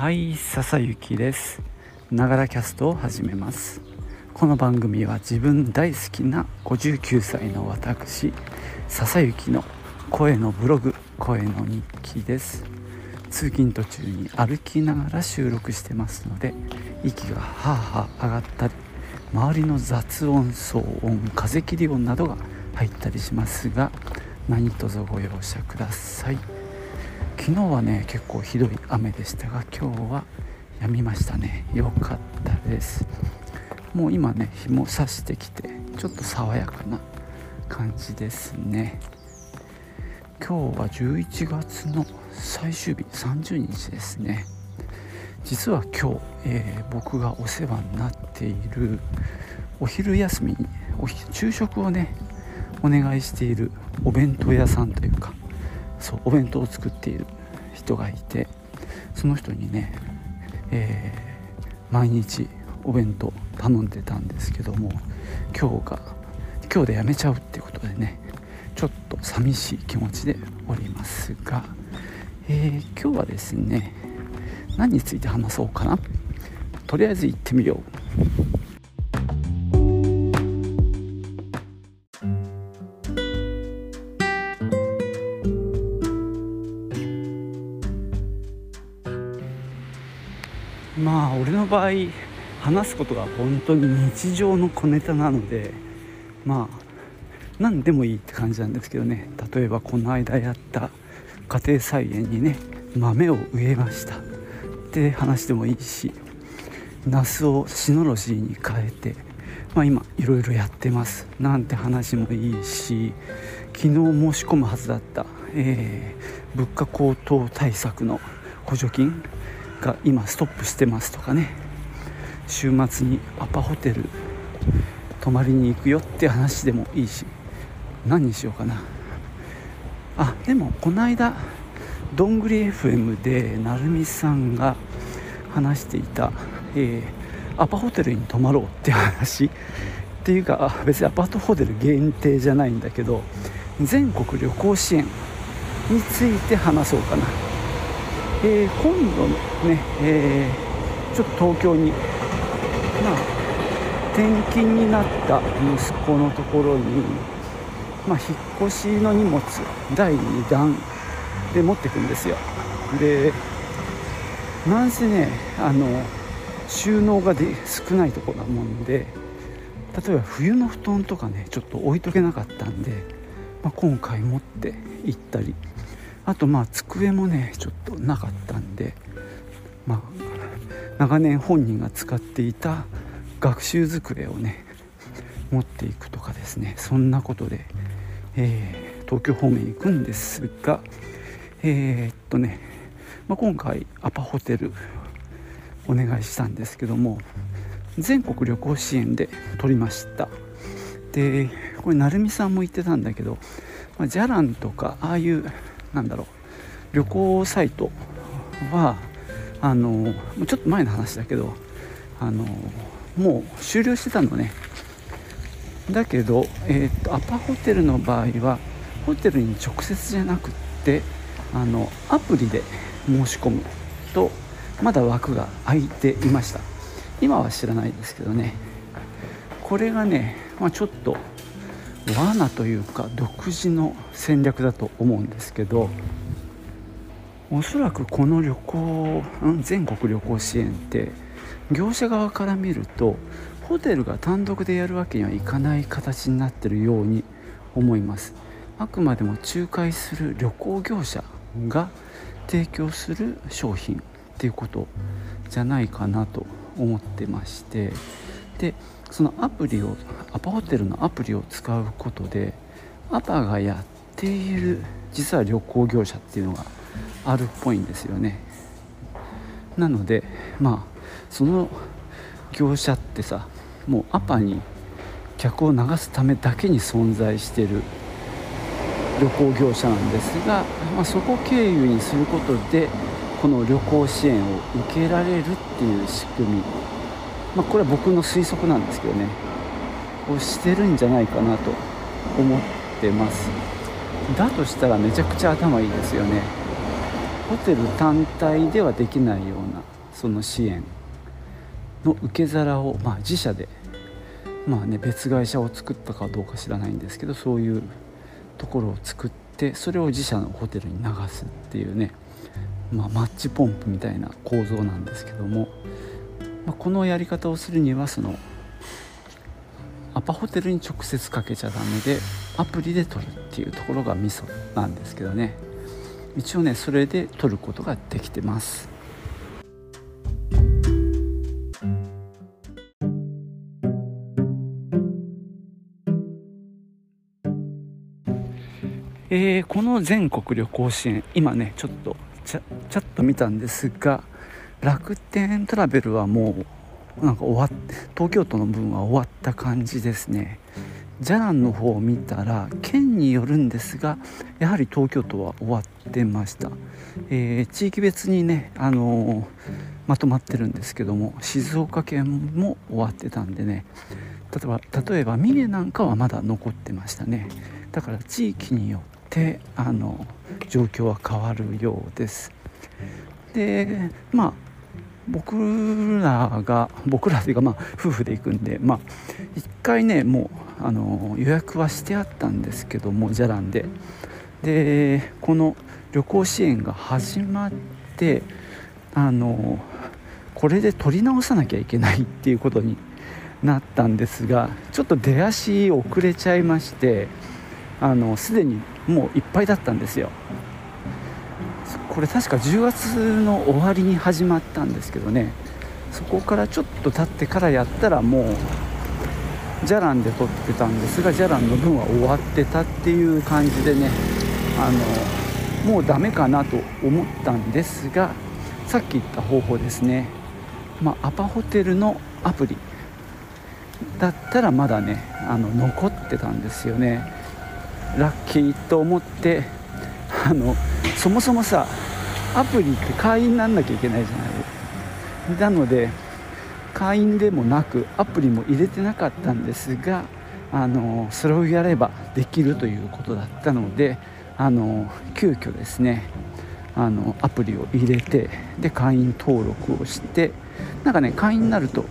はい笹雪です。ながらキャストを始めます。この番組は自分大好きな59歳の私笹雪の声のブログ声の日記です。通勤途中に歩きながら収録してますので息がはあはあ上がったり周りの雑音騒音風切り音などが入ったりしますが何卒ご容赦ください。昨日はね結構ひどい雨でしたが今日は止みましたね。良かったです。もう今ね日も差してきてちょっと爽やかな感じですね。今日は11月の最終日30日ですね。実は今日、えー、僕がお世話になっているお昼休みにお昼食をねお願いしているお弁当屋さんというかそうお弁当を作っている人がいてその人にね、えー、毎日お弁当頼んでたんですけども今日が今日でやめちゃうっていうことでねちょっと寂しい気持ちでおりますが、えー、今日はですね何について話そうかな。とりあえず行ってみよう。まあ俺の場合話すことが本当に日常の小ネタなのでまあ何でもいいって感じなんですけどね。例えばこの間やった家庭菜園にね豆を植えました。って話してもいいしナスをシノロジーに変えて、まあ、今いろいろやってます。なんて話もいいし昨日申し込むはずだった、えー、物価高騰対策の補助金が今ストップしてますとかね。週末にアパホテル泊まりに行くよって話でもいいし。何にしようかな。あでもこの間どんぐり FM で成美さんが話していた、えー、アパホテルに泊まろうって話。っていうか別にアパートホテル限定じゃないんだけど全国旅行支援について話そうかな。えー、今度ね、えー、ちょっと東京に、まあ、転勤になった息子のところに、まあ、引っ越しの荷物第2弾で持ってくんですよ。でなんせねあの収納がで少ないところなもんで例えば冬の布団とかねちょっと置いとけなかったんで、まあ、今回持って行ったりあとまあ机もねちょっとなかったんでまあ長年本人が使っていた学習机をね持っていくとかですね。そんなことで、えー、東京方面行くんですがえー、っとね、まあ、今回アパホテルお願いしたんですけども全国旅行支援で取りました。でこれ成美さんも言ってたんだけど、まあ、じゃらんとかああいうなんだろう。旅行サイトはあのちょっと前の話だけどあのもう終了してたのね。だけど、えーと、アパホテルの場合はホテルに直接じゃなくってあのアプリで申し込むとまだ枠が空いていました。今は知らないですけどね。これがね、まあ、ちょっと罠というか独自の戦略だと思うんですけどおそらくこの旅行全国旅行支援って業者側から見るとホテルが単独でやるわけにはいかない形になってるように思います。あくまでも仲介する旅行業者が提供する商品っていうことじゃないかなと思ってましてでそのアプリをアパホテルのアプリを使うことでアパがやっている実は旅行業者っていうのがあるっぽいんですよね。なのでまあその業者ってさもうアパに客を流すためだけに存在してる旅行業者なんですが、まあ、そこ経由にすることでこの旅行支援を受けられるっていう仕組みまあ、これは僕の推測なんですけどね。をしてるんじゃないかなと思ってます。だとしたらめちゃくちゃ頭いいですよね。ホテル単体ではできないようなその支援の受け皿を、まあ、自社で、まあね、別会社を作ったかどうか知らないんですけどそういうところを作ってそれを自社のホテルに流すっていうね、まあ、マッチポンプみたいな構造なんですけども、まあ、このやり方をするにはそのアパホテルに直接かけちゃダメでアプリで取るっていうところがミソなんですけどね。一応ねそれで取ることができてます。えー、この全国旅行支援今ねちょっとちゃちゃっと見たんですが楽天トラベルはもうなんか終わって東京都の分は終わった感じですね。じゃらんの方を見たら県によるんですがやはり東京都は終わってました、えー、地域別にね、あのー、まとまってるんですけども静岡県も終わってたんでね。例えば例えば三重なんかはまだ残ってましたね。だから地域によってあの状況は変わるようです。でまあ僕らが僕らというかまあ夫婦で行くんでまあ一回ねもうあの予約はしてあったんですけどもじゃらんで。でこの旅行支援が始まってあのこれで取り直さなきゃいけないっていうことになったんですがちょっと出足遅れちゃいましてあのすでにもういっぱいだったんですよ。これ確か10月の終わりに始まったんですけどね。そこからちょっと経ってからやったらもうじゃらんで撮ってたんですがじゃらんの分は終わってたっていう感じでね。あのもうダメかなと思ったんですがさっき言った方法ですね、まあ、アパホテルのアプリだったらまだねあの残ってたんですよね。ラッキーと思ってあのそもそもさアプリって会員になんなきゃいけないじゃない。なので会員でもなくアプリも入れてなかったんですがあのそれをやればできるということだったのであの急遽ですねあのアプリを入れてで会員登録をしてなんかね会員になると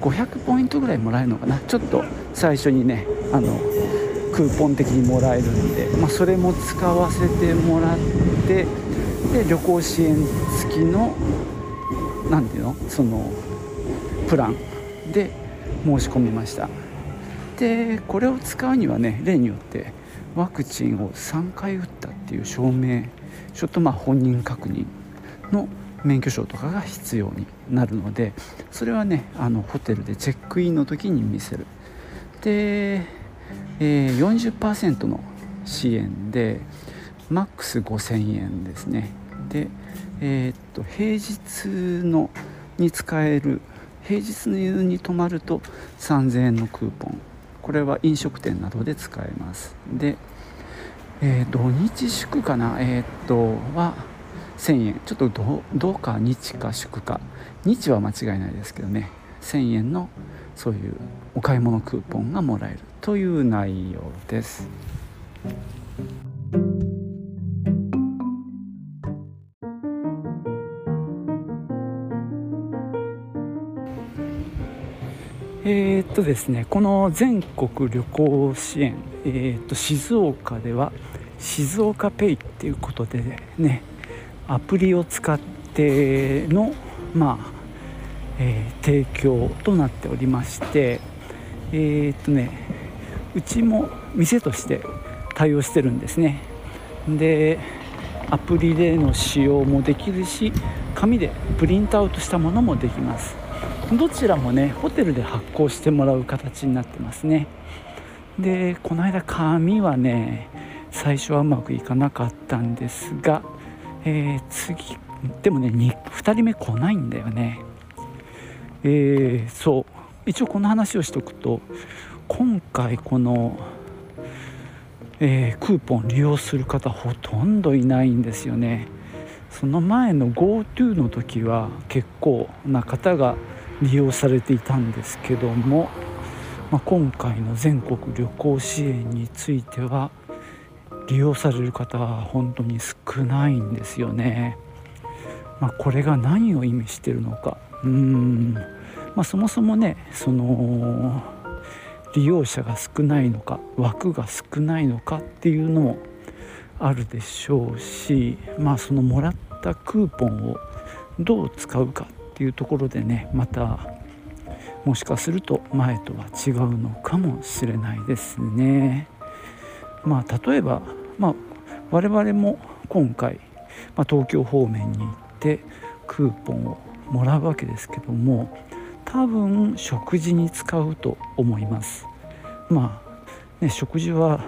500ポイントぐらいもらえるのかな。ちょっと最初にねあのクーポン的にもらえるんで、まあ、それも使わせてもらってで旅行支援付きの何ていうの？そのプランで申し込みました。でこれを使うにはね例によってワクチンを3回打ったっていう証明ちょっとまあ本人確認の免許証とかが必要になるのでそれはねあのホテルでチェックインの時に見せる。でえー、40%の支援でマックス5000円ですね。で、えー、っと平日のに使える平日に泊まると3000円のクーポン。これは飲食店などで使えます。で、えー、土日祝かな？えー、っとは1000円。ちょっとどどうか日か祝か。日は間違いないですけどね。1000円のそういうお買い物クーポンがもらえる。という内容です。えー、っとですねこの全国旅行支援、えー、っと静岡では静岡ペイっていうことでねアプリを使ってのまあえー、提供となっておりましてえー、っとねうちも店として対応してるんですね。でアプリでの使用もできるし紙でプリントアウトしたものもできます。どちらもねホテルで発行してもらう形になってますね。でこの間紙はね最初はうまくいかなかったんですが、えー、次でもね 2, 2人目来ないんだよね。えー、そう。一応この話をしておくと今回この、えー、クーポン利用する方ほとんどいないんですよね。その前の GoTo の時は結構な方が利用されていたんですけども、まあ、今回の全国旅行支援については利用される方は本当に少ないんですよね。まあ、これが何を意味してるのか。うん、まあ、そもそもねその利用者が少ないのか枠が少ないのかっていうのもあるでしょうしまあそのもらったクーポンをどう使うかっていうところでねまたもしかすると前とは違うのかもしれないですね。まあ例えば、まあ、我々も今回、まあ、東京方面に行ってクーポンをもらうわけですけども多分食事に使うと思います。まあね食事は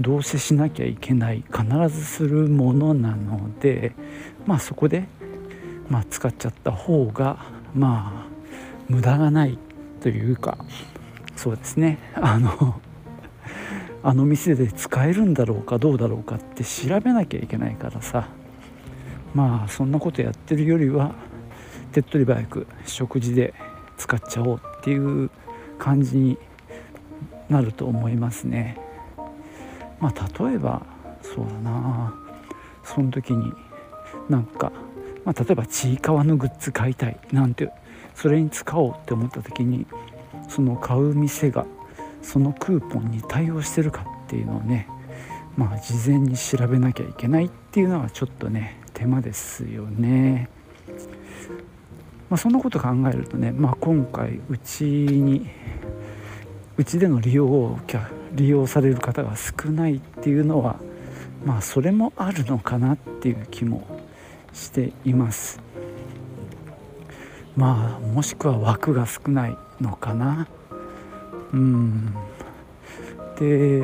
どうせしなきゃいけない必ずするものなのでまあそこで、まあ、使っちゃった方がまあ無駄がないというかそうですね。あのあの店で使えるんだろうかどうだろうかって調べなきゃいけないからさ。まあそんなことやってるよりは手っ取り早く食事で使っちゃおうっていう感じになると思いますね。まあ、例えばそうだなその時になんか、まあ、例えばちいかわのグッズ買いたいなんてそれに使おうって思った時にその買う店がそのクーポンに対応してるかっていうのをねまあ事前に調べなきゃいけないっていうのはちょっとね手間ですよね。まあ、そんなこと考えるとね、まあ、今回うちにうちでの利用を利用される方が少ないっていうのはまあそれもあるのかなっていう気もしています。まあもしくは枠が少ないのかな。うん。で、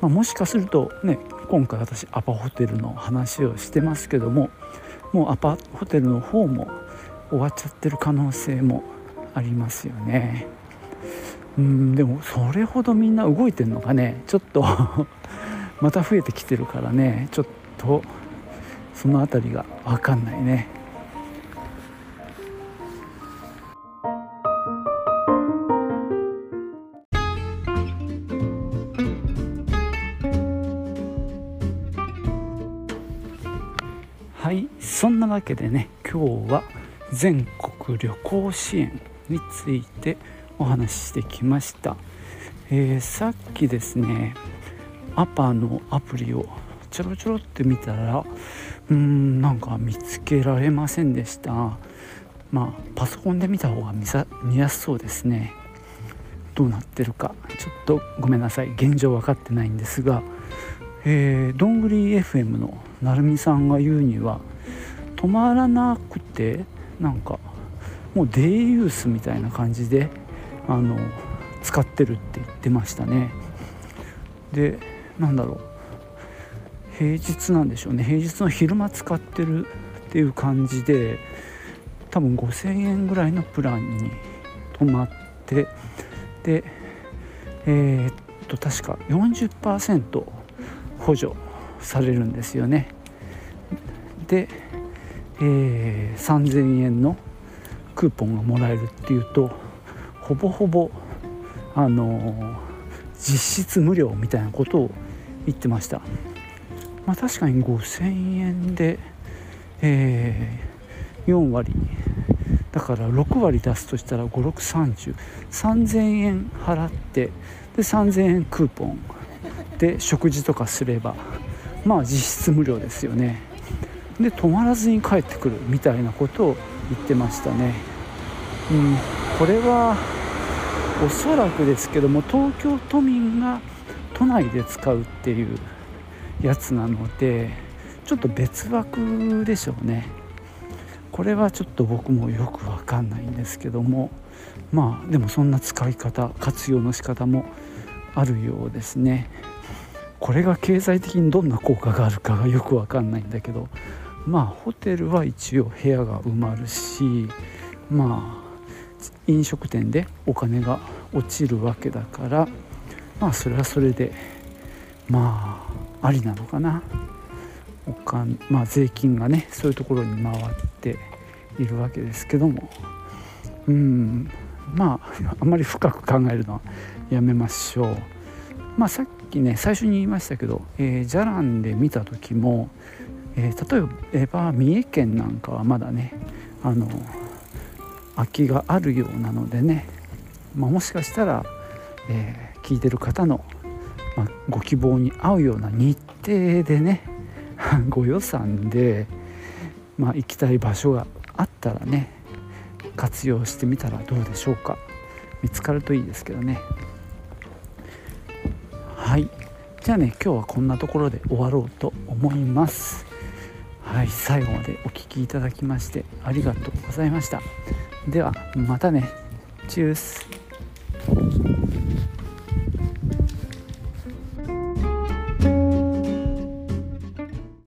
まあ、もしかするとね今回私アパホテルの話をしてますけどももうアパホテルの方も終わっちゃってる可能性もありますよね。うんでもそれほどみんな動いてるのかねちょっと また増えてきてるからねちょっとその辺りが分かんないね。はいそんなわけでね今日は全国旅行支援についてお話ししてきました、えー、さっきですねアパのアプリをちょろちょろって見たらうーんなんか見つけられませんでした。まあパソコンで見た方が見やすそうですね。どうなってるか。ちょっとごめんなさい。現状分かってないんですがえー、どんぐり FM のなるみさんが言うには止まらなくてなんかもうデイユースみたいな感じであの使ってるって言ってましたね。でなんだろう。平日なんでしょうね。平日の昼間使ってるっていう感じで多分5000円ぐらいのプランに泊まってでえー、っと確か40%補助されるんですよね。で、えー、3000円のクーポンがもらえるっていうとほぼほぼあの実質無料みたいなことを言ってました。まあ、確かに5000円で、えー、4割。だから6割出すとしたら56303000円払ってで3000円クーポンで食事とかすればまあ実質無料ですよね。で泊まらずに帰ってくるみたいなことを言ってましたね。うんこれはおそらくですけども東京都民が都内で使うっていうやつなのでちょっと別枠でしょうね。これはちょっと僕もよくわかんないんですけどもまあでもそんな使い方活用の仕方もあるようですね。これが経済的にどんな効果があるかがよくわかんないんだけどまあホテルは一応部屋が埋まるしまあ飲食店でお金が落ちるわけだからまあそれはそれでまあありなのかな。お金まあ税金がねそういうところに回っているわけですけども。うんまあ あまり深く考えるのはやめましょう。まあ、さっきね最初に言いましたけど、えー、じゃらんで見た時も、えー、例えば三重県なんかはまだねあの空きがあるようなのでね、まあ、もしかしたら、えー、聞いてる方の、まあ、ご希望に合うような日程でね ご予算で、まあ、行きたい場所があったらね活用してみたらどうでしょうか。見つかるといいですけどね。はい。じゃあね今日はこんなところで終わろうと思います。はい最後までお聴きいただきましてありがとうございました。ではまたね。チュース。